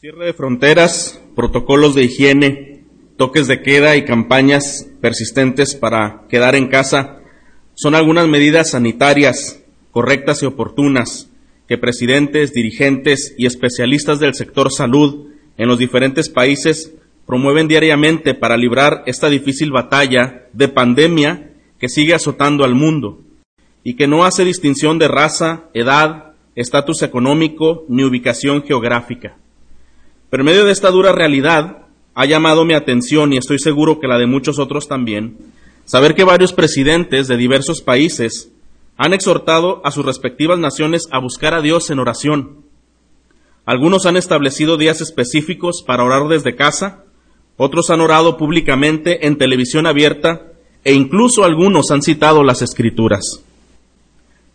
Cierre de fronteras, protocolos de higiene, toques de queda y campañas persistentes para quedar en casa son algunas medidas sanitarias correctas y oportunas que presidentes, dirigentes y especialistas del sector salud en los diferentes países promueven diariamente para librar esta difícil batalla de pandemia que sigue azotando al mundo y que no hace distinción de raza, edad, estatus económico ni ubicación geográfica. Pero en medio de esta dura realidad, ha llamado mi atención, y estoy seguro que la de muchos otros también, saber que varios presidentes de diversos países han exhortado a sus respectivas naciones a buscar a Dios en oración. Algunos han establecido días específicos para orar desde casa, otros han orado públicamente en televisión abierta e incluso algunos han citado las escrituras.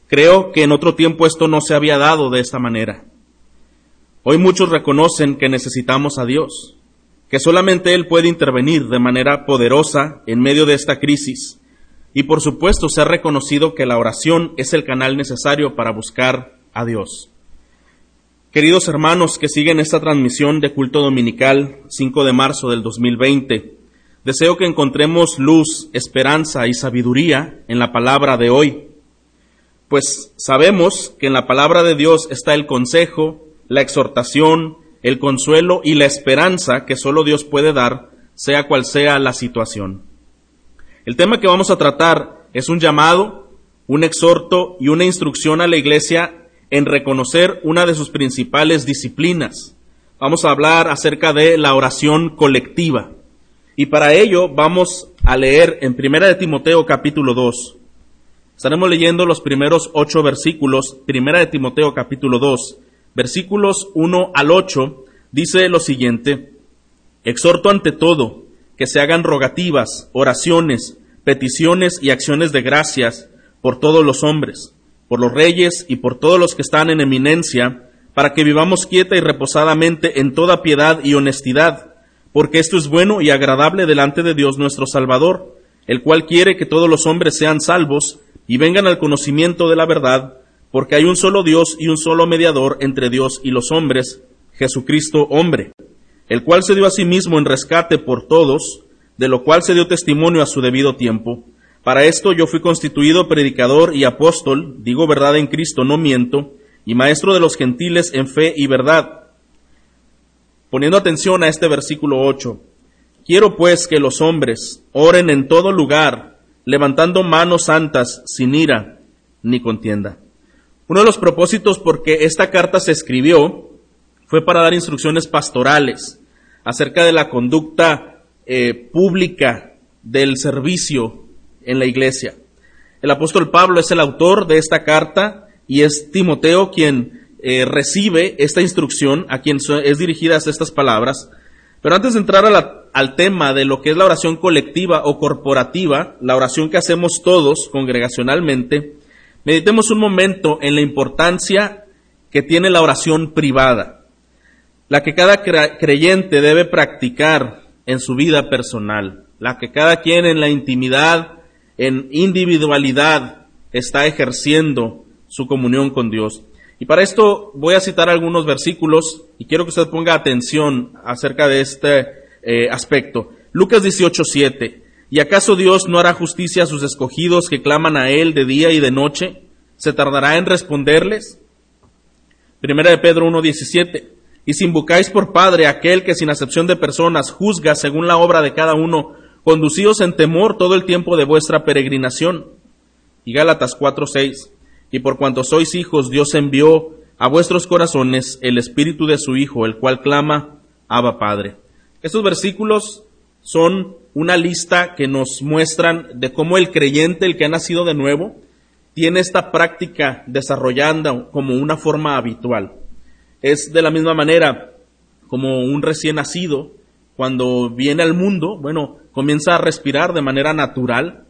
Creo que en otro tiempo esto no se había dado de esta manera. Hoy muchos reconocen que necesitamos a Dios, que solamente Él puede intervenir de manera poderosa en medio de esta crisis. Y por supuesto se ha reconocido que la oración es el canal necesario para buscar a Dios. Queridos hermanos que siguen esta transmisión de culto dominical 5 de marzo del 2020, deseo que encontremos luz, esperanza y sabiduría en la palabra de hoy, pues sabemos que en la palabra de Dios está el consejo, la exhortación, el consuelo y la esperanza que solo Dios puede dar, sea cual sea la situación. El tema que vamos a tratar es un llamado, un exhorto y una instrucción a la iglesia en reconocer una de sus principales disciplinas. Vamos a hablar acerca de la oración colectiva. Y para ello vamos a leer en Primera de Timoteo capítulo 2. Estaremos leyendo los primeros ocho versículos, Primera de Timoteo capítulo 2, versículos 1 al 8, dice lo siguiente, Exhorto ante todo que se hagan rogativas, oraciones, peticiones y acciones de gracias por todos los hombres, por los reyes y por todos los que están en eminencia, para que vivamos quieta y reposadamente en toda piedad y honestidad, porque esto es bueno y agradable delante de Dios nuestro Salvador, el cual quiere que todos los hombres sean salvos y vengan al conocimiento de la verdad, porque hay un solo Dios y un solo mediador entre Dios y los hombres, Jesucristo hombre, el cual se dio a sí mismo en rescate por todos, de lo cual se dio testimonio a su debido tiempo. Para esto yo fui constituido predicador y apóstol, digo verdad en Cristo, no miento, y maestro de los gentiles en fe y verdad. Poniendo atención a este versículo 8, quiero pues que los hombres oren en todo lugar, levantando manos santas sin ira ni contienda. Uno de los propósitos por que esta carta se escribió fue para dar instrucciones pastorales acerca de la conducta eh, pública del servicio en la iglesia. El apóstol Pablo es el autor de esta carta y es Timoteo quien eh, recibe esta instrucción, a quien es dirigidas estas palabras. Pero antes de entrar al tema de lo que es la oración colectiva o corporativa, la oración que hacemos todos congregacionalmente, Meditemos un momento en la importancia que tiene la oración privada, la que cada creyente debe practicar en su vida personal, la que cada quien en la intimidad, en individualidad, está ejerciendo su comunión con Dios. Y para esto voy a citar algunos versículos y quiero que usted ponga atención acerca de este eh, aspecto. Lucas 18:7. ¿Y acaso Dios no hará justicia a sus escogidos que claman a Él de día y de noche? ¿Se tardará en responderles? Primera de Pedro 1.17. Y si invocáis por Padre aquel que sin acepción de personas juzga según la obra de cada uno, conducíos en temor todo el tiempo de vuestra peregrinación. Y Gálatas 4.6. Y por cuanto sois hijos, Dios envió a vuestros corazones el espíritu de su Hijo, el cual clama, Abba Padre. Estos versículos son una lista que nos muestran de cómo el creyente, el que ha nacido de nuevo, tiene esta práctica desarrollando como una forma habitual. Es de la misma manera como un recién nacido, cuando viene al mundo, bueno, comienza a respirar de manera natural.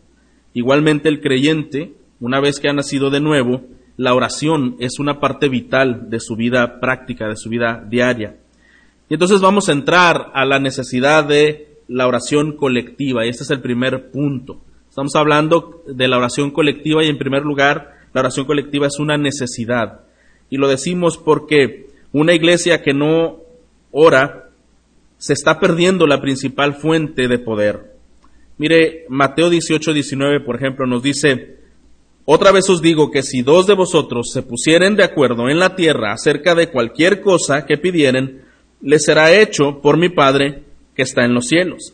Igualmente el creyente, una vez que ha nacido de nuevo, la oración es una parte vital de su vida práctica, de su vida diaria. Y entonces vamos a entrar a la necesidad de la oración colectiva, y este es el primer punto. Estamos hablando de la oración colectiva y en primer lugar, la oración colectiva es una necesidad. Y lo decimos porque una iglesia que no ora, se está perdiendo la principal fuente de poder. Mire, Mateo 18, 19, por ejemplo, nos dice, otra vez os digo que si dos de vosotros se pusieren de acuerdo en la tierra acerca de cualquier cosa que pidieren, les será hecho por mi Padre que está en los cielos.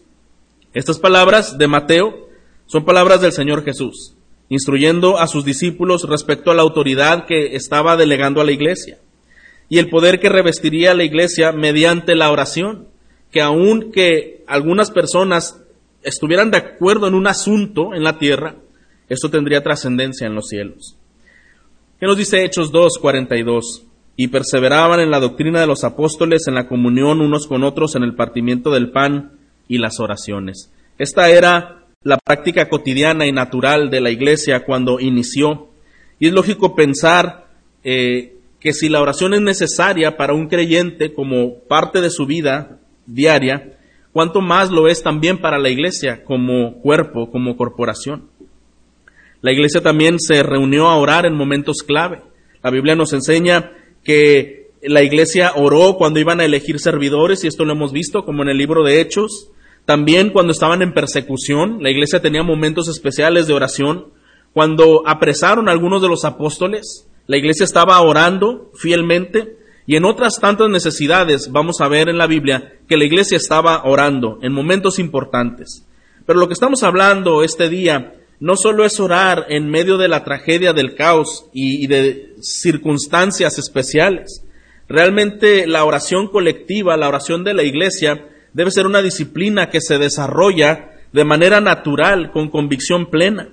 Estas palabras de Mateo son palabras del Señor Jesús, instruyendo a sus discípulos respecto a la autoridad que estaba delegando a la iglesia y el poder que revestiría la iglesia mediante la oración, que aun que algunas personas estuvieran de acuerdo en un asunto en la tierra, esto tendría trascendencia en los cielos. ¿Qué nos dice Hechos 2.42? Y perseveraban en la doctrina de los apóstoles, en la comunión unos con otros, en el partimiento del pan y las oraciones. Esta era la práctica cotidiana y natural de la iglesia cuando inició. Y es lógico pensar eh, que si la oración es necesaria para un creyente como parte de su vida diaria, cuánto más lo es también para la iglesia como cuerpo, como corporación. La iglesia también se reunió a orar en momentos clave. La Biblia nos enseña que la iglesia oró cuando iban a elegir servidores, y esto lo hemos visto como en el libro de Hechos. También cuando estaban en persecución, la iglesia tenía momentos especiales de oración. Cuando apresaron algunos de los apóstoles, la iglesia estaba orando fielmente y en otras tantas necesidades vamos a ver en la Biblia que la iglesia estaba orando en momentos importantes. Pero lo que estamos hablando este día no solo es orar en medio de la tragedia del caos y, de circunstancias especiales. Realmente la oración colectiva, la oración de la iglesia, debe ser una disciplina que se desarrolla de manera natural, con convicción plena.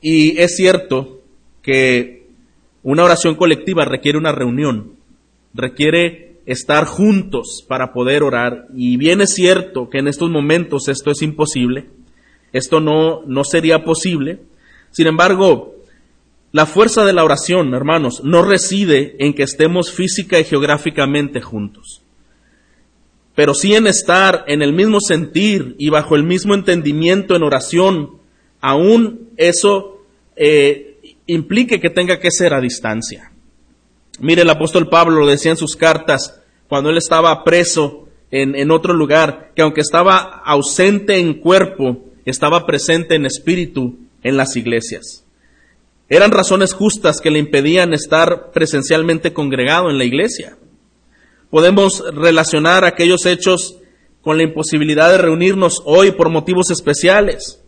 Y es cierto que una oración colectiva requiere una reunión, requiere estar juntos para poder orar. Y bien es cierto que en estos momentos esto es imposible, esto no, no sería posible. Sin embargo, la fuerza de la oración, hermanos, no reside en que estemos física y geográficamente juntos, pero sí en estar en el mismo sentir y bajo el mismo entendimiento en oración, aún eso eh, implique que tenga que ser a distancia. Mire, el apóstol Pablo lo decía en sus cartas cuando él estaba preso en, en otro lugar, que aunque estaba ausente en cuerpo, estaba presente en espíritu en las iglesias. Eran razones justas que le impedían estar presencialmente congregado en la iglesia. Podemos relacionar aquellos hechos con la imposibilidad de reunirnos hoy por motivos especiales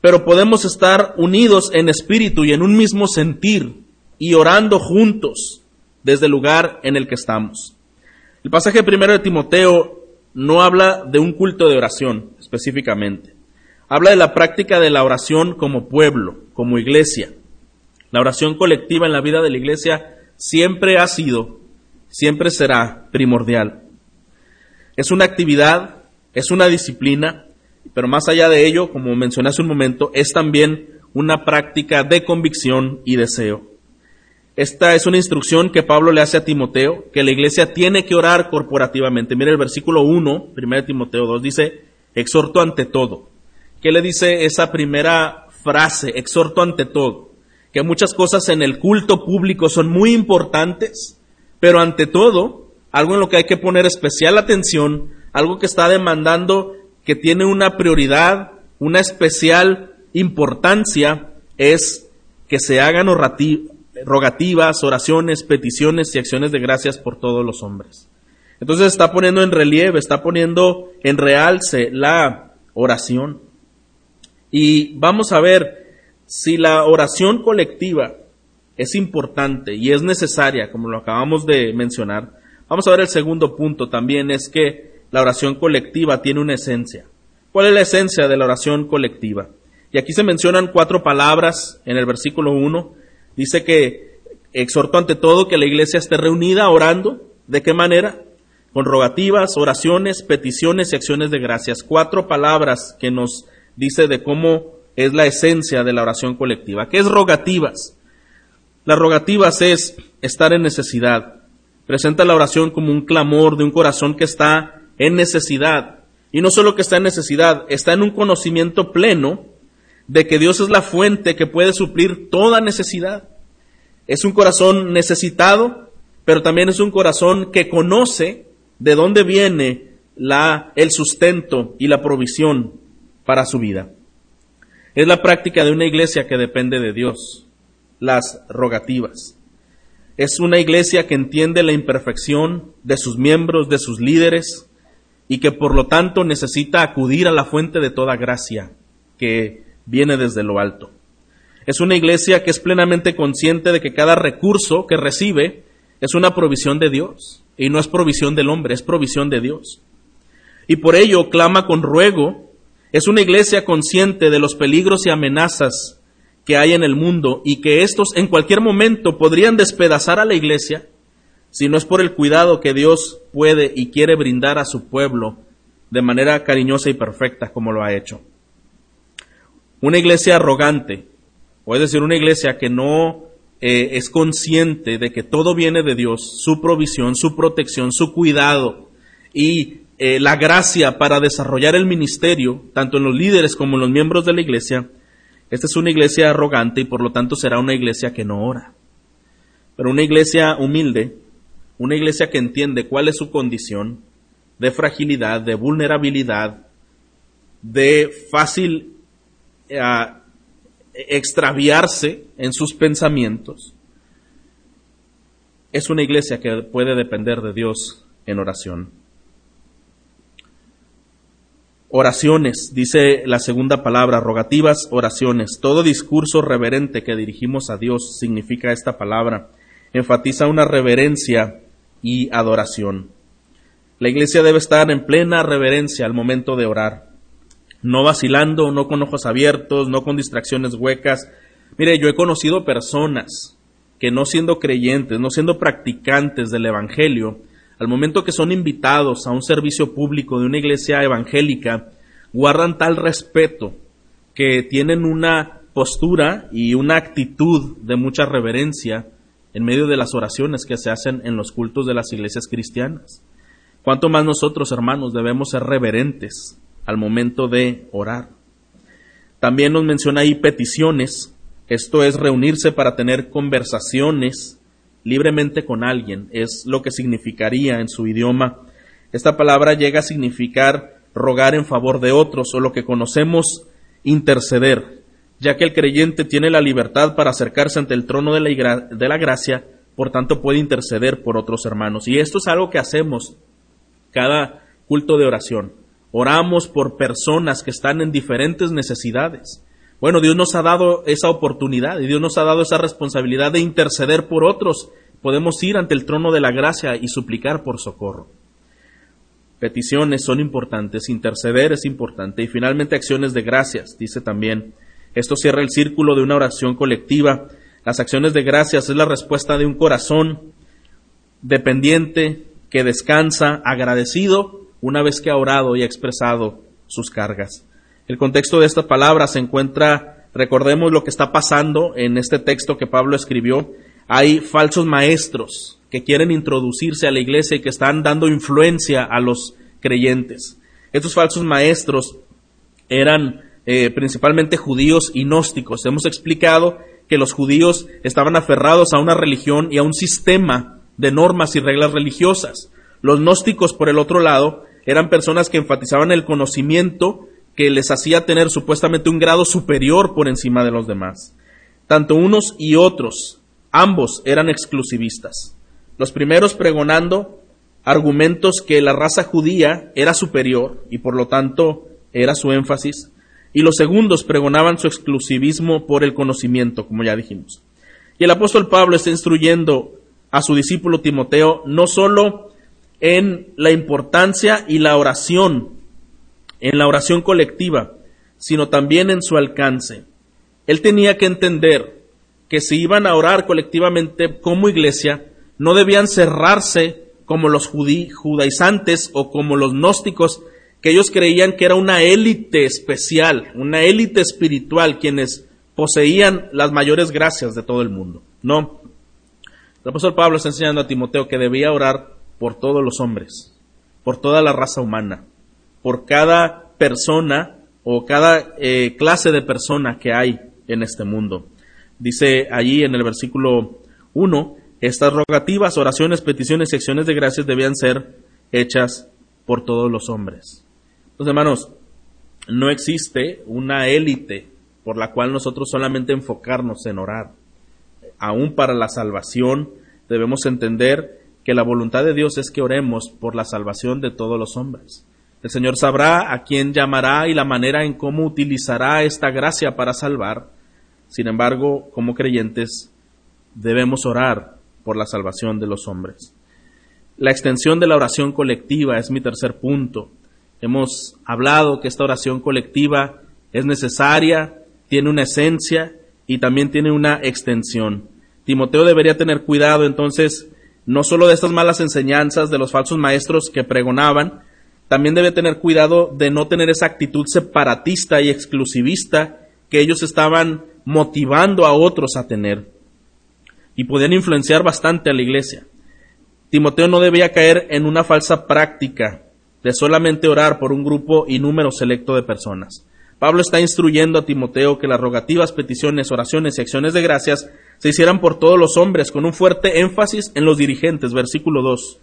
pero podemos estar unidos en espíritu y en un mismo sentir y orando juntos desde el lugar en el que estamos. El pasaje primero de Timoteo no habla de un culto de oración específicamente. Habla de la práctica de la oración como pueblo, como iglesia. La oración colectiva en la vida de la iglesia siempre ha sido, siempre será primordial. Es una actividad, es una disciplina, pero más allá de ello, como mencioné hace un momento, es también una práctica de convicción y deseo. Esta es una instrucción que Pablo le hace a Timoteo, que la iglesia tiene que orar corporativamente. Mire el versículo 1, 1 Timoteo 2, dice, exhorto ante todo. ¿Qué le dice esa primera frase, exhorto ante todo? Que muchas cosas en el culto público son muy importantes, pero ante todo, algo en lo que hay que poner especial atención, algo que está demandando que tiene una prioridad, una especial importancia, es que se hagan rogativas, oraciones, peticiones y acciones de gracias por todos los hombres. Entonces está poniendo en relieve, está poniendo en realce la oración. Y vamos a ver si la oración colectiva es importante y es necesaria, como lo acabamos de mencionar. Vamos a ver el segundo punto también, es que la oración colectiva tiene una esencia. ¿Cuál es la esencia de la oración colectiva? Y aquí se mencionan cuatro palabras en el versículo 1. Dice que exhorto ante todo que la iglesia esté reunida orando. ¿De qué manera? Con rogativas, oraciones, peticiones y acciones de gracias. Cuatro palabras que nos dice de cómo es la esencia de la oración colectiva. ¿Qué es rogativas? Las rogativas es estar en necesidad. Presenta la oración como un clamor de un corazón que está en necesidad. Y no solo que está en necesidad, está en un conocimiento pleno de que Dios es la fuente que puede suplir toda necesidad. Es un corazón necesitado, pero también es un corazón que conoce de dónde viene la, el sustento y la provisión para su vida. Es la práctica de una iglesia que depende de Dios, las rogativas. Es una iglesia que entiende la imperfección de sus miembros, de sus líderes, y que por lo tanto necesita acudir a la fuente de toda gracia que viene desde lo alto. Es una iglesia que es plenamente consciente de que cada recurso que recibe es una provisión de Dios, y no es provisión del hombre, es provisión de Dios. Y por ello clama con ruego es una iglesia consciente de los peligros y amenazas que hay en el mundo y que estos en cualquier momento podrían despedazar a la iglesia si no es por el cuidado que Dios puede y quiere brindar a su pueblo de manera cariñosa y perfecta como lo ha hecho. Una iglesia arrogante, o es decir, una iglesia que no eh, es consciente de que todo viene de Dios, su provisión, su protección, su cuidado, y eh, la gracia para desarrollar el ministerio, tanto en los líderes como en los miembros de la iglesia, esta es una iglesia arrogante y por lo tanto será una iglesia que no ora. Pero una iglesia humilde, una iglesia que entiende cuál es su condición de fragilidad, de vulnerabilidad, de fácil eh, extraviarse en sus pensamientos, es una iglesia que puede depender de Dios en oración. Oraciones, dice la segunda palabra, rogativas, oraciones. Todo discurso reverente que dirigimos a Dios significa esta palabra. Enfatiza una reverencia y adoración. La iglesia debe estar en plena reverencia al momento de orar. No vacilando, no con ojos abiertos, no con distracciones huecas. Mire, yo he conocido personas que no siendo creyentes, no siendo practicantes del Evangelio, al momento que son invitados a un servicio público de una iglesia evangélica, guardan tal respeto que tienen una postura y una actitud de mucha reverencia en medio de las oraciones que se hacen en los cultos de las iglesias cristianas. Cuanto más nosotros, hermanos, debemos ser reverentes al momento de orar. También nos menciona ahí peticiones, esto es reunirse para tener conversaciones libremente con alguien, es lo que significaría en su idioma. Esta palabra llega a significar rogar en favor de otros o lo que conocemos interceder, ya que el creyente tiene la libertad para acercarse ante el trono de la, de la gracia, por tanto puede interceder por otros hermanos. Y esto es algo que hacemos cada culto de oración. Oramos por personas que están en diferentes necesidades. Bueno, Dios nos ha dado esa oportunidad y Dios nos ha dado esa responsabilidad de interceder por otros. Podemos ir ante el trono de la gracia y suplicar por socorro. Peticiones son importantes, interceder es importante y finalmente acciones de gracias, dice también. Esto cierra el círculo de una oración colectiva. Las acciones de gracias es la respuesta de un corazón dependiente que descansa, agradecido, una vez que ha orado y ha expresado sus cargas. El contexto de esta palabra se encuentra, recordemos lo que está pasando en este texto que Pablo escribió. Hay falsos maestros que quieren introducirse a la iglesia y que están dando influencia a los creyentes. Estos falsos maestros eran eh, principalmente judíos y gnósticos. Hemos explicado que los judíos estaban aferrados a una religión y a un sistema de normas y reglas religiosas. Los gnósticos, por el otro lado, eran personas que enfatizaban el conocimiento que les hacía tener supuestamente un grado superior por encima de los demás. Tanto unos y otros, ambos eran exclusivistas. Los primeros pregonando argumentos que la raza judía era superior y por lo tanto era su énfasis, y los segundos pregonaban su exclusivismo por el conocimiento, como ya dijimos. Y el apóstol Pablo está instruyendo a su discípulo Timoteo no solo en la importancia y la oración en la oración colectiva, sino también en su alcance. Él tenía que entender que si iban a orar colectivamente como iglesia, no debían cerrarse como los judaizantes o como los gnósticos, que ellos creían que era una élite especial, una élite espiritual, quienes poseían las mayores gracias de todo el mundo. No. El apóstol Pablo está enseñando a Timoteo que debía orar por todos los hombres, por toda la raza humana, por cada persona o cada eh, clase de persona que hay en este mundo. Dice allí en el versículo 1 estas rogativas, oraciones, peticiones y acciones de gracias debían ser hechas por todos los hombres. Entonces, hermanos, no existe una élite por la cual nosotros solamente enfocarnos en orar. Aún para la salvación debemos entender que la voluntad de Dios es que oremos por la salvación de todos los hombres. El Señor sabrá a quién llamará y la manera en cómo utilizará esta gracia para salvar. Sin embargo, como creyentes, debemos orar por la salvación de los hombres. La extensión de la oración colectiva es mi tercer punto. Hemos hablado que esta oración colectiva es necesaria, tiene una esencia y también tiene una extensión. Timoteo debería tener cuidado entonces no solo de estas malas enseñanzas de los falsos maestros que pregonaban, también debe tener cuidado de no tener esa actitud separatista y exclusivista que ellos estaban motivando a otros a tener y podían influenciar bastante a la iglesia. Timoteo no debía caer en una falsa práctica de solamente orar por un grupo y número selecto de personas. Pablo está instruyendo a Timoteo que las rogativas, peticiones, oraciones y acciones de gracias se hicieran por todos los hombres, con un fuerte énfasis en los dirigentes. Versículo 2.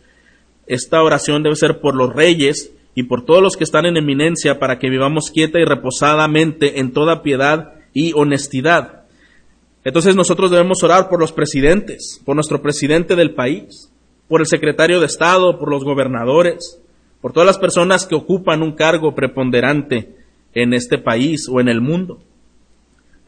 Esta oración debe ser por los reyes y por todos los que están en eminencia, para que vivamos quieta y reposadamente en toda piedad y honestidad. Entonces nosotros debemos orar por los presidentes, por nuestro presidente del país, por el secretario de Estado, por los gobernadores, por todas las personas que ocupan un cargo preponderante en este país o en el mundo.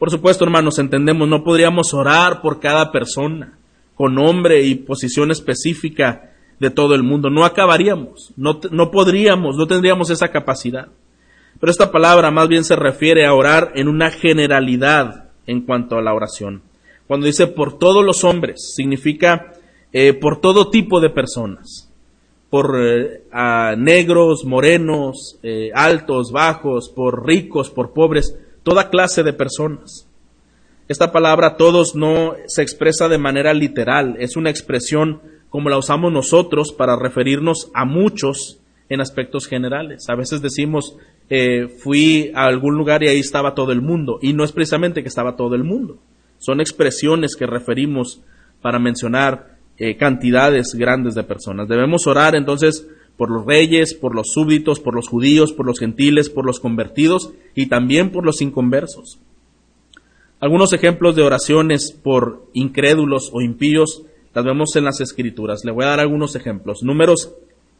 Por supuesto, hermanos, entendemos, no podríamos orar por cada persona con nombre y posición específica de todo el mundo. No acabaríamos, no, no podríamos, no tendríamos esa capacidad. Pero esta palabra más bien se refiere a orar en una generalidad en cuanto a la oración. Cuando dice por todos los hombres, significa eh, por todo tipo de personas por eh, negros, morenos, eh, altos, bajos, por ricos, por pobres, toda clase de personas. Esta palabra todos no se expresa de manera literal, es una expresión como la usamos nosotros para referirnos a muchos en aspectos generales. A veces decimos, eh, fui a algún lugar y ahí estaba todo el mundo, y no es precisamente que estaba todo el mundo, son expresiones que referimos para mencionar eh, cantidades grandes de personas. Debemos orar entonces por los reyes, por los súbditos, por los judíos, por los gentiles, por los convertidos y también por los inconversos. Algunos ejemplos de oraciones por incrédulos o impíos las vemos en las escrituras. Le voy a dar algunos ejemplos. Números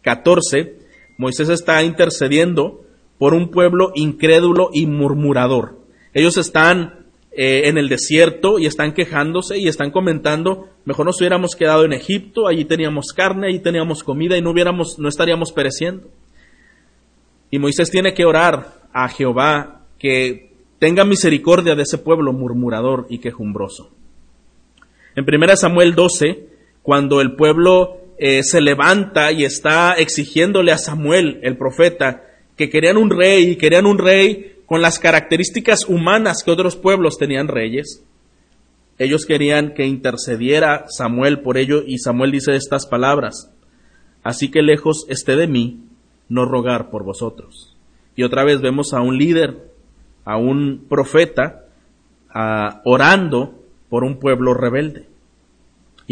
14, Moisés está intercediendo por un pueblo incrédulo y murmurador. Ellos están eh, en el desierto y están quejándose y están comentando, mejor nos hubiéramos quedado en Egipto, allí teníamos carne, allí teníamos comida y no hubiéramos, no estaríamos pereciendo. Y Moisés tiene que orar a Jehová que tenga misericordia de ese pueblo murmurador y quejumbroso. En 1 Samuel 12, cuando el pueblo eh, se levanta y está exigiéndole a Samuel, el profeta, que querían un rey y querían un rey con las características humanas que otros pueblos tenían reyes. Ellos querían que intercediera Samuel por ello y Samuel dice estas palabras, así que lejos esté de mí no rogar por vosotros. Y otra vez vemos a un líder, a un profeta, orando por un pueblo rebelde.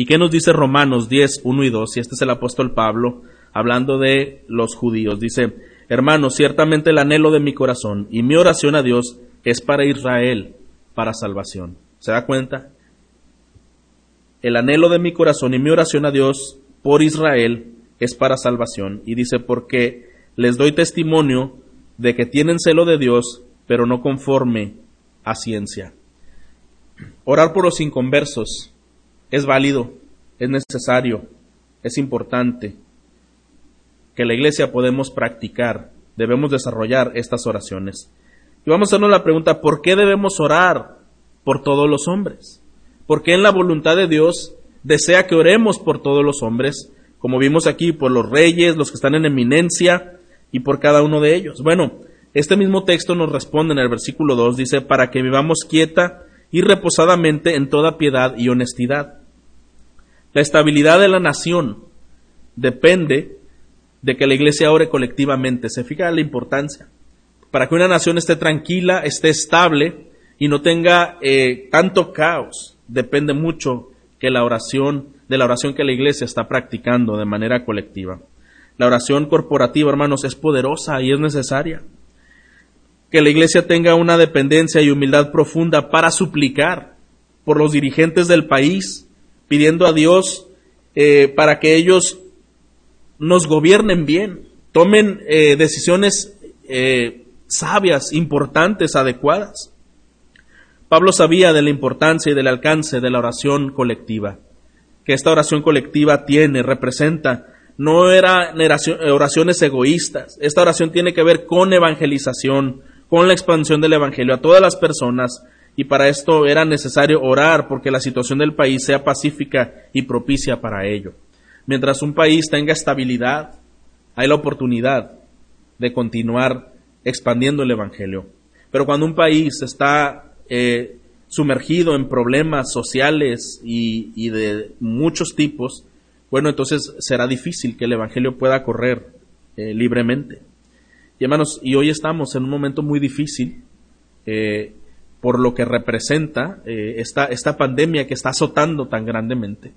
¿Y qué nos dice Romanos 10, 1 y 2? Y este es el apóstol Pablo hablando de los judíos. Dice, Hermanos, ciertamente el anhelo de mi corazón y mi oración a Dios es para Israel, para salvación. ¿Se da cuenta? El anhelo de mi corazón y mi oración a Dios por Israel es para salvación. Y dice, porque les doy testimonio de que tienen celo de Dios, pero no conforme a ciencia. Orar por los inconversos es válido, es necesario, es importante que la iglesia podemos practicar, debemos desarrollar estas oraciones. Y vamos a hacernos la pregunta, ¿por qué debemos orar por todos los hombres? ¿Por qué en la voluntad de Dios desea que oremos por todos los hombres? Como vimos aquí, por los reyes, los que están en eminencia y por cada uno de ellos. Bueno, este mismo texto nos responde en el versículo 2, dice, para que vivamos quieta y reposadamente en toda piedad y honestidad. La estabilidad de la nación depende de que la iglesia ore colectivamente. Se fija la importancia. Para que una nación esté tranquila, esté estable y no tenga eh, tanto caos, depende mucho que la oración de la oración que la iglesia está practicando de manera colectiva. La oración corporativa, hermanos, es poderosa y es necesaria. Que la iglesia tenga una dependencia y humildad profunda para suplicar por los dirigentes del país, pidiendo a Dios eh, para que ellos nos gobiernen bien, tomen eh, decisiones eh, sabias, importantes, adecuadas. Pablo sabía de la importancia y del alcance de la oración colectiva, que esta oración colectiva tiene, representa, no eran oraciones egoístas, esta oración tiene que ver con evangelización, con la expansión del Evangelio a todas las personas, y para esto era necesario orar porque la situación del país sea pacífica y propicia para ello. Mientras un país tenga estabilidad, hay la oportunidad de continuar expandiendo el Evangelio. Pero cuando un país está eh, sumergido en problemas sociales y, de muchos tipos, bueno, entonces será difícil que el Evangelio pueda correr eh, libremente. Y hermanos, y hoy estamos en un momento muy difícil eh, por lo que representa esta, esta pandemia que está azotando tan grandemente.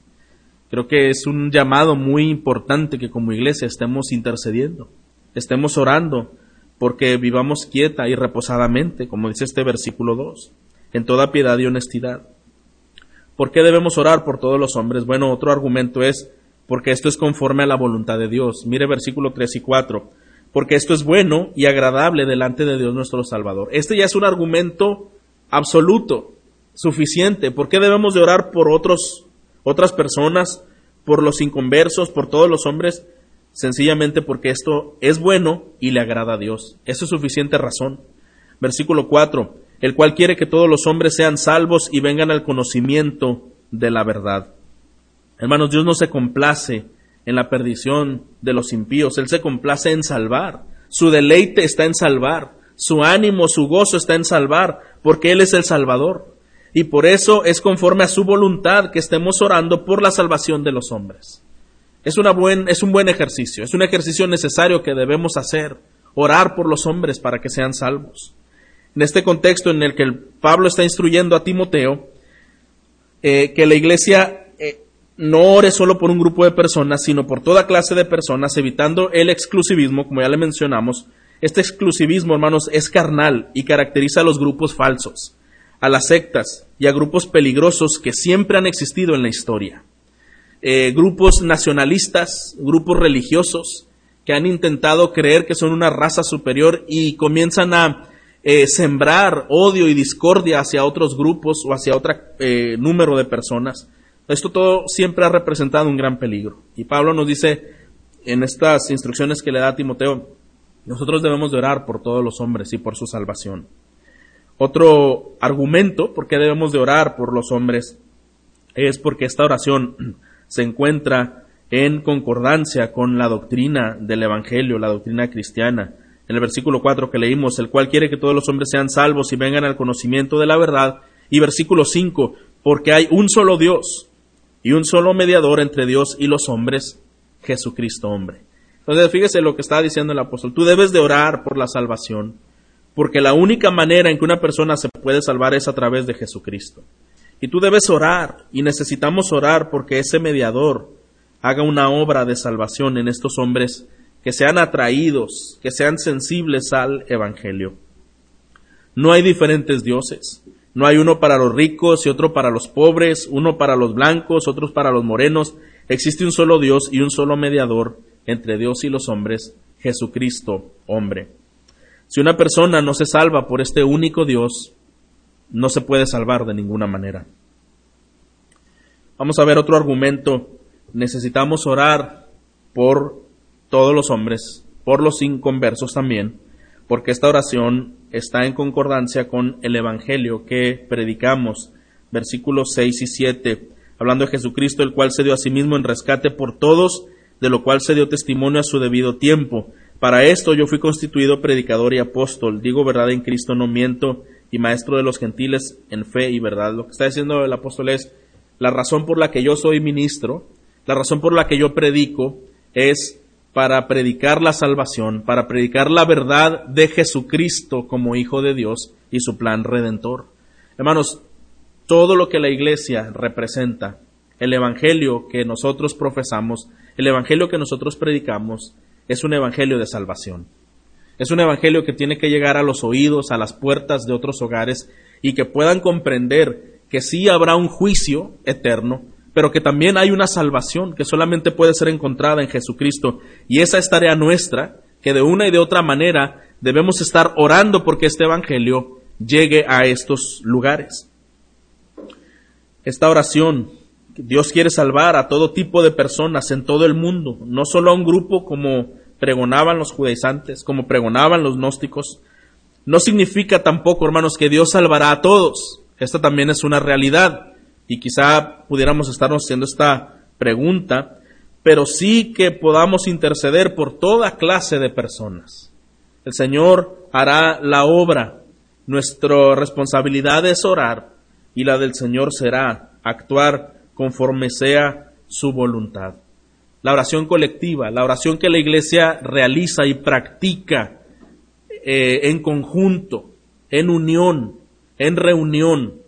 Creo que es un llamado muy importante que como iglesia estemos intercediendo, estemos orando porque vivamos quieta y reposadamente, como dice este versículo 2, en toda piedad y honestidad. ¿Por qué debemos orar por todos los hombres? Bueno, otro argumento es porque esto es conforme a la voluntad de Dios. Mire versículo 3 y 4. Porque esto es bueno y agradable delante de Dios nuestro Salvador. Este ya es un argumento absoluto, suficiente. ¿Por qué debemos de orar por otros, otras personas, por los inconversos, por todos los hombres? sencillamente porque esto es bueno y le agrada a Dios. Eso es suficiente razón. Versículo 4, el cual quiere que todos los hombres sean salvos y vengan al conocimiento de la verdad. Hermanos, Dios no se complace en la perdición de los impíos, Él se complace en salvar. Su deleite está en salvar, su ánimo, su gozo está en salvar, porque Él es el Salvador. Y por eso es conforme a su voluntad que estemos orando por la salvación de los hombres. Es, una buen, es un buen ejercicio, es un ejercicio necesario que debemos hacer, orar por los hombres para que sean salvos. En este contexto en el que el Pablo está instruyendo a Timoteo, eh, que la iglesia eh, no ore solo por un grupo de personas, sino por toda clase de personas, evitando el exclusivismo, como ya le mencionamos. Este exclusivismo, hermanos, es carnal y caracteriza a los grupos falsos, a las sectas y a grupos peligrosos que siempre han existido en la historia. Eh, grupos nacionalistas, grupos religiosos, que han intentado creer que son una raza superior y comienzan a eh, sembrar odio y discordia hacia otros grupos o hacia otro eh, número de personas. Esto todo siempre ha representado un gran peligro. Y Pablo nos dice en estas instrucciones que le da a Timoteo, nosotros debemos de orar por todos los hombres y por su salvación. Otro argumento por qué debemos de orar por los hombres es porque esta oración se encuentra en concordancia con la doctrina del Evangelio, la doctrina cristiana. En el versículo 4 que leímos, el cual quiere que todos los hombres sean salvos y vengan al conocimiento de la verdad. Y versículo 5, porque hay un solo Dios y un solo mediador entre Dios y los hombres, Jesucristo hombre. Entonces fíjese lo que está diciendo el apóstol. Tú debes de orar por la salvación, porque la única manera en que una persona se puede salvar es a través de Jesucristo. Y tú debes orar, y necesitamos orar porque ese mediador haga una obra de salvación en estos hombres que sean atraídos, que sean sensibles al Evangelio. No hay diferentes dioses. No hay uno para los ricos y otro para los pobres, uno para los blancos, otros para los morenos. Existe un solo Dios y un solo mediador entre Dios y los hombres, Jesucristo, hombre. Si una persona no se salva por este único Dios, no se puede salvar de ninguna manera. Vamos a ver otro argumento. Necesitamos orar por todos los hombres, por los inconversos también, porque esta oración está en concordancia con el Evangelio que predicamos, versículos 6 y 7, hablando de Jesucristo, el cual se dio a sí mismo en rescate por todos, de lo cual se dio testimonio a su debido tiempo. Para esto yo fui constituido predicador y apóstol, digo verdad en Cristo, no miento, y maestro de los gentiles en fe y verdad. Lo que está diciendo el apóstol es, la razón por la que yo soy ministro, la razón por la que yo predico, es para predicar la salvación, para predicar la verdad de Jesucristo como Hijo de Dios y su plan redentor. Hermanos, todo lo que la iglesia representa el Evangelio que nosotros profesamos, el Evangelio que nosotros predicamos, es un Evangelio de salvación. Es un Evangelio que tiene que llegar a los oídos, a las puertas de otros hogares y que puedan comprender que sí habrá un juicio eterno, pero que también hay una salvación que solamente puede ser encontrada en Jesucristo. Y esa es tarea nuestra, que de una y de otra manera debemos estar orando porque este Evangelio llegue a estos lugares. Esta oración, Dios quiere salvar a todo tipo de personas en todo el mundo, no solo a un grupo como pregonaban los judaizantes, como pregonaban los gnósticos. No significa tampoco, hermanos, que Dios salvará a todos. Esta también es una realidad y quizá pudiéramos estarnos haciendo esta pregunta, pero sí que podamos interceder por toda clase de personas. El Señor hará la obra. Nuestra responsabilidad es orar y la del Señor será actuar conforme sea su voluntad. La oración colectiva, la oración que la Iglesia realiza y practica eh, en conjunto, en unión, en reunión,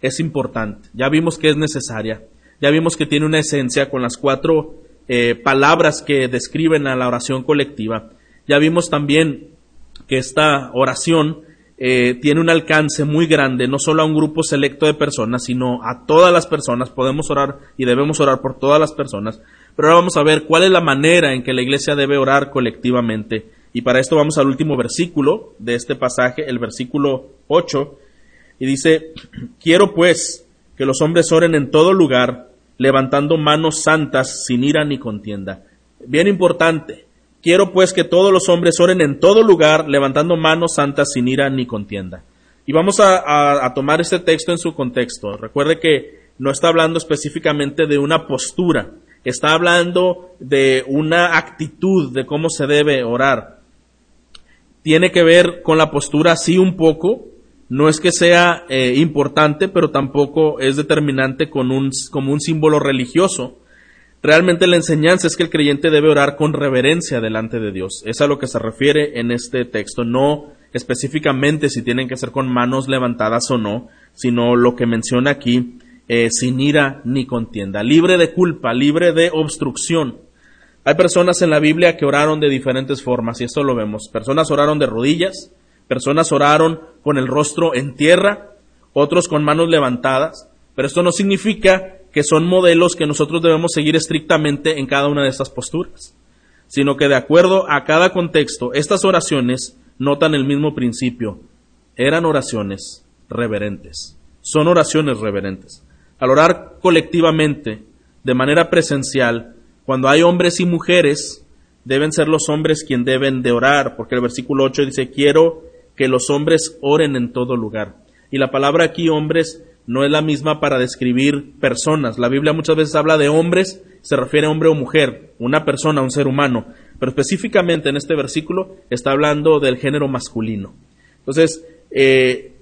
es importante. Ya vimos que es necesaria. Ya vimos que tiene una esencia con las cuatro eh, palabras que describen a la oración colectiva. Ya vimos también que esta oración eh, tiene un alcance muy grande, no solo a un grupo selecto de personas, sino a todas las personas. Podemos orar y debemos orar por todas las personas. Pero ahora vamos a ver cuál es la manera en que la iglesia debe orar colectivamente. Y para esto vamos al último versículo de este pasaje, el versículo 8, y dice, quiero pues que los hombres oren en todo lugar, levantando manos santas sin ira ni contienda. Bien importante, quiero pues que todos los hombres oren en todo lugar, levantando manos santas sin ira ni contienda. Y vamos a, tomar este texto en su contexto. Recuerde que no está hablando específicamente de una postura, está hablando de una actitud de cómo se debe orar. Tiene que ver con la postura, sí, un poco, no es que sea eh, importante, pero tampoco es determinante con un, como un símbolo religioso. Realmente la enseñanza es que el creyente debe orar con reverencia delante de Dios. Es a lo que se refiere en este texto, no específicamente si tienen que ser con manos levantadas o no, sino lo que menciona aquí, eh, sin ira ni contienda, libre de culpa, libre de obstrucción. Hay personas en la Biblia que oraron de diferentes formas, y esto lo vemos. Personas oraron de rodillas, Personas oraron con el rostro en tierra, otros con manos levantadas, pero esto no significa que son modelos que nosotros debemos seguir estrictamente en cada una de estas posturas, sino que de acuerdo a cada contexto, estas oraciones notan el mismo principio. Eran oraciones reverentes. Son oraciones reverentes. Al orar colectivamente, de manera presencial, cuando hay hombres y mujeres, deben ser los hombres quien deben de orar, porque el versículo 8 dice, quiero que los hombres oren en todo lugar. Y la palabra aquí hombres no es la misma para describir personas. La Biblia muchas veces habla de hombres, se refiere a hombre o mujer, una persona, un ser humano. Pero específicamente en este versículo está hablando del género masculino. Entonces, eh,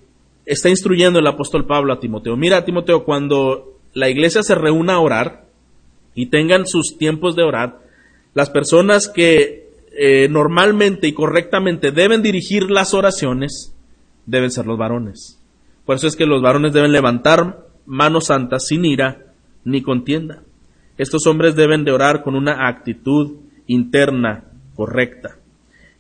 está instruyendo el apóstol Pablo a Timoteo. Mira, Timoteo, cuando la iglesia se reúna a orar y tengan sus tiempos de orar, las personas que eh, normalmente y correctamente deben dirigir las oraciones, deben ser los varones. Por eso es que los varones deben levantar manos santas sin ira ni contienda. Estos hombres deben de orar con una actitud interna correcta.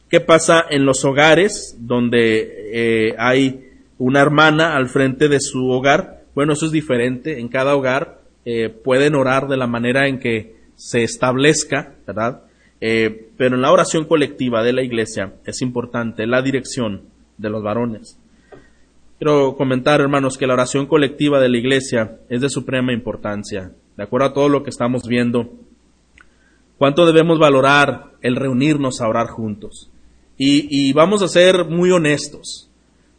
¿Qué pasa en los hogares donde eh, hay una hermana al frente de su hogar? Bueno, eso es diferente. En cada hogar eh, pueden orar de la manera en que se establezca, ¿verdad? Eh, pero en la oración colectiva de la iglesia es importante la dirección de los varones. Quiero comentar, hermanos, que la oración colectiva de la iglesia es de suprema importancia. De acuerdo a todo lo que estamos viendo, cuánto debemos valorar el reunirnos a orar juntos. Y, vamos a ser muy honestos.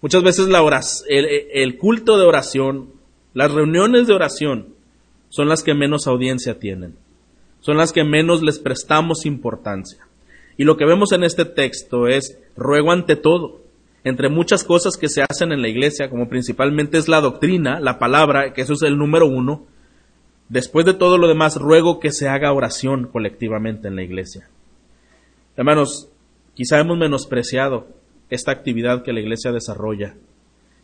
Muchas veces la el, el culto de oración, las reuniones de oración, son las que menos audiencia tienen son las que menos les prestamos importancia. Y lo que vemos en este texto es, ruego ante todo, entre muchas cosas que se hacen en la iglesia, como principalmente es la doctrina, la palabra, que eso es el número uno, después de todo lo demás, ruego que se haga oración colectivamente en la iglesia. Hermanos, quizá hemos menospreciado esta actividad que la iglesia desarrolla.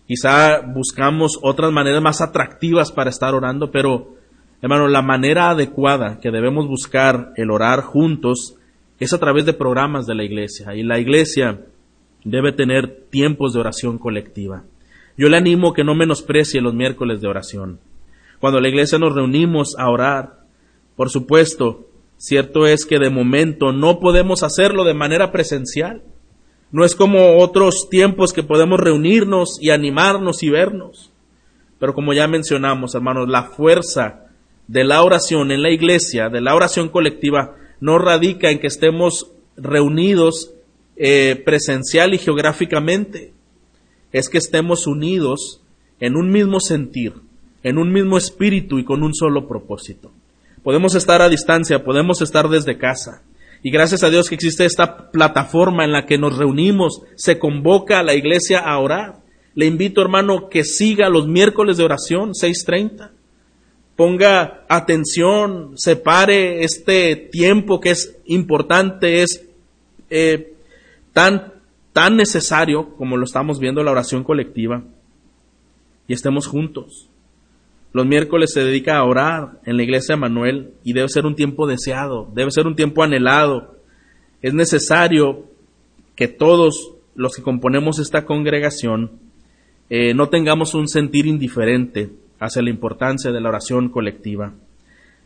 Quizá buscamos otras maneras más atractivas para estar orando, pero Hermano, la manera adecuada que debemos buscar el orar juntos es a través de programas de la iglesia. Y la iglesia debe tener tiempos de oración colectiva. Yo le animo que no menosprecie los miércoles de oración. Cuando la iglesia nos reunimos a orar, por supuesto, cierto es que de momento no podemos hacerlo de manera presencial. No es como otros tiempos que podemos reunirnos y animarnos y vernos. Pero como ya mencionamos, hermanos, la fuerza de la oración en la iglesia, de la oración colectiva, no radica en que estemos reunidos eh, presencial y geográficamente. Es que estemos unidos en un mismo sentir, en un mismo espíritu y con un solo propósito. Podemos estar a distancia, podemos estar desde casa. Y gracias a Dios que existe esta plataforma en la que nos reunimos, se convoca a la iglesia a orar. Le invito, hermano, que siga los miércoles de oración, 6.30 ponga atención, separe este tiempo que es importante, es eh, tan, tan necesario como lo estamos viendo la oración colectiva y estemos juntos. Los miércoles se dedica a orar en la iglesia de Manuel y debe ser un tiempo deseado, debe ser un tiempo anhelado. Es necesario que todos los que componemos esta congregación eh, no tengamos un sentir indiferente hacia la importancia de la oración colectiva.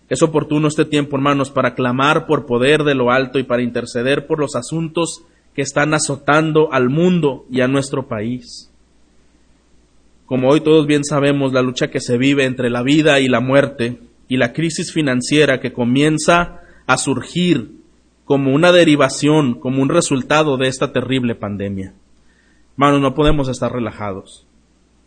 Es oportuno este tiempo, hermanos, para clamar por poder de lo alto y para interceder por los asuntos que están azotando al mundo y a nuestro país. Como hoy todos bien sabemos, la lucha que se vive entre la vida y la muerte y la crisis financiera que comienza a surgir como una derivación, como un resultado de esta terrible pandemia. Hermanos, no podemos estar relajados.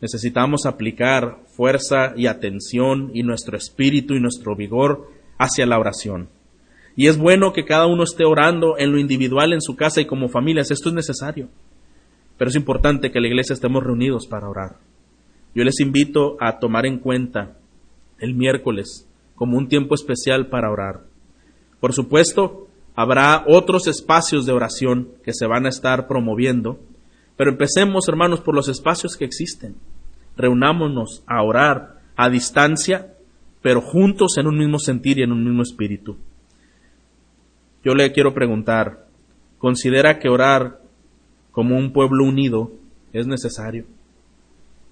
Necesitamos aplicar fuerza y atención y nuestro espíritu y nuestro vigor hacia la oración. Y es bueno que cada uno esté orando en lo individual, en su casa y como familias. Esto es necesario. Pero es importante que la iglesia estemos reunidos para orar. Yo les invito a tomar en cuenta el miércoles como un tiempo especial para orar. Por supuesto, habrá otros espacios de oración que se van a estar promoviendo, pero empecemos, hermanos, por los espacios que existen reunámonos a orar a distancia, pero juntos en un mismo sentir y en un mismo espíritu. Yo le quiero preguntar, ¿considera que orar como un pueblo unido es necesario?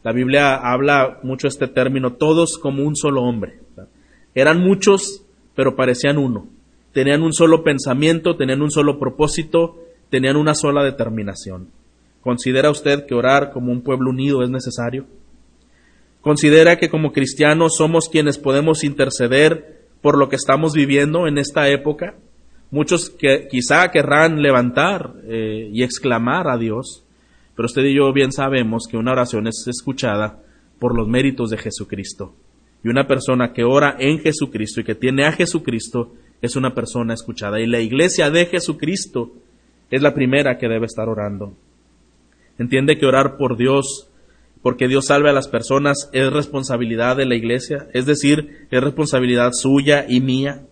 La Biblia habla mucho este término, todos como un solo hombre. Eran muchos, pero parecían uno. Tenían un solo pensamiento, tenían un solo propósito, tenían una sola determinación. ¿Considera usted que orar como un pueblo unido es necesario? Considera que como cristianos somos quienes podemos interceder por lo que estamos viviendo en esta época. Muchos que quizá querrán levantar eh, y exclamar a Dios, pero usted y yo bien sabemos que una oración es escuchada por los méritos de Jesucristo. Y una persona que ora en Jesucristo y que tiene a Jesucristo es una persona escuchada. Y la iglesia de Jesucristo es la primera que debe estar orando. Entiende que orar por Dios porque Dios salve a las personas es responsabilidad de la iglesia, es decir, es responsabilidad suya y mía.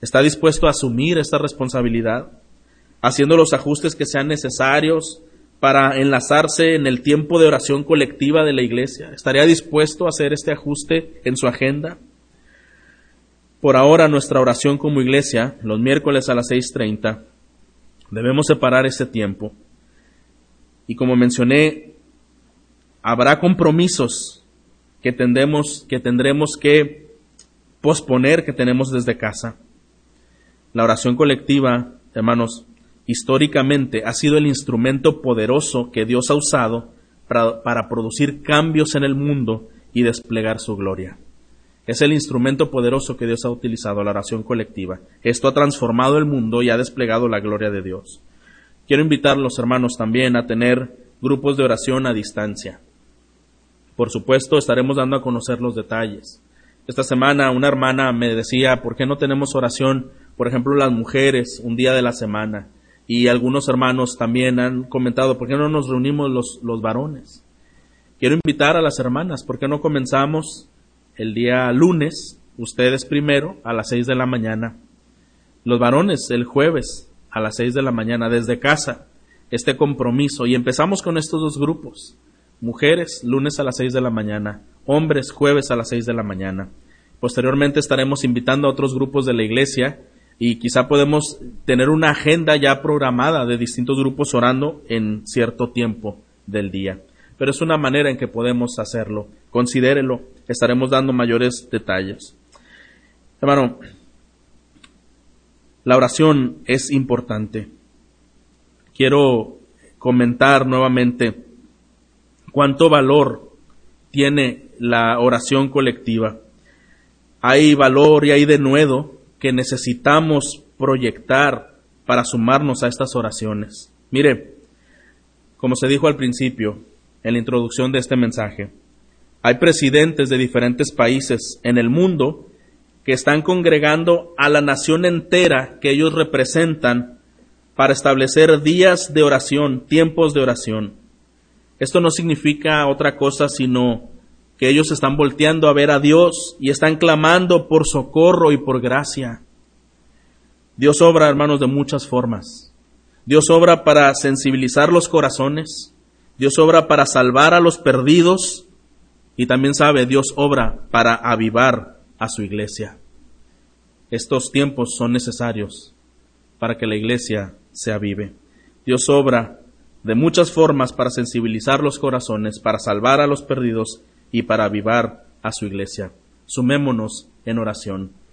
¿Está dispuesto a asumir esta responsabilidad, haciendo los ajustes que sean necesarios para enlazarse en el tiempo de oración colectiva de la iglesia? ¿Estaría dispuesto a hacer este ajuste en su agenda? Por ahora nuestra oración como iglesia, los miércoles a las 6.30, debemos separar este tiempo. Y como mencioné, habrá compromisos que, tendremos, que tendremos que posponer que tenemos desde casa. La oración colectiva, hermanos, históricamente ha sido el instrumento poderoso que Dios ha usado para, para, producir cambios en el mundo y desplegar su gloria. Es el instrumento poderoso que Dios ha utilizado, la oración colectiva. Esto ha transformado el mundo y ha desplegado la gloria de Dios. Quiero invitar a los hermanos también a tener grupos de oración a distancia. Por supuesto, estaremos dando a conocer los detalles. Esta semana una hermana me decía, ¿por qué no tenemos oración, por ejemplo, las mujeres, un día de la semana? Y algunos hermanos también han comentado, ¿por qué no nos reunimos los, los varones? Quiero invitar a las hermanas, ¿por qué no comenzamos el día lunes, ustedes primero, a las seis de la mañana? Los varones el jueves, a las seis de la mañana, desde casa, este compromiso. Y empezamos con estos dos grupos mujeres lunes a las seis de la mañana, hombres jueves a las seis de la mañana. Posteriormente estaremos invitando a otros grupos de la iglesia y quizá podemos tener una agenda ya programada de distintos grupos orando en cierto tiempo del día. Pero es una manera en que podemos hacerlo. Considérelo. Estaremos dando mayores detalles. Hermano, la oración es importante. Quiero comentar nuevamente cuánto valor tiene la oración colectiva. Hay valor y hay denuedo que necesitamos proyectar para sumarnos a estas oraciones. Mire, como se dijo al principio, en la introducción de este mensaje, hay presidentes de diferentes países en el mundo que están congregando a la nación entera que ellos representan para establecer días de oración, tiempos de oración. Esto no significa otra cosa sino que ellos están volteando a ver a Dios y están clamando por socorro y por gracia. Dios obra, hermanos, de muchas formas. Dios obra para sensibilizar los corazones. Dios obra para salvar a los perdidos. Y también sabe, Dios obra para avivar a su iglesia. Estos tiempos son necesarios para que la iglesia se avive. Dios obra de muchas formas para sensibilizar los corazones, para salvar a los perdidos y para avivar a su iglesia. Sumémonos en oración.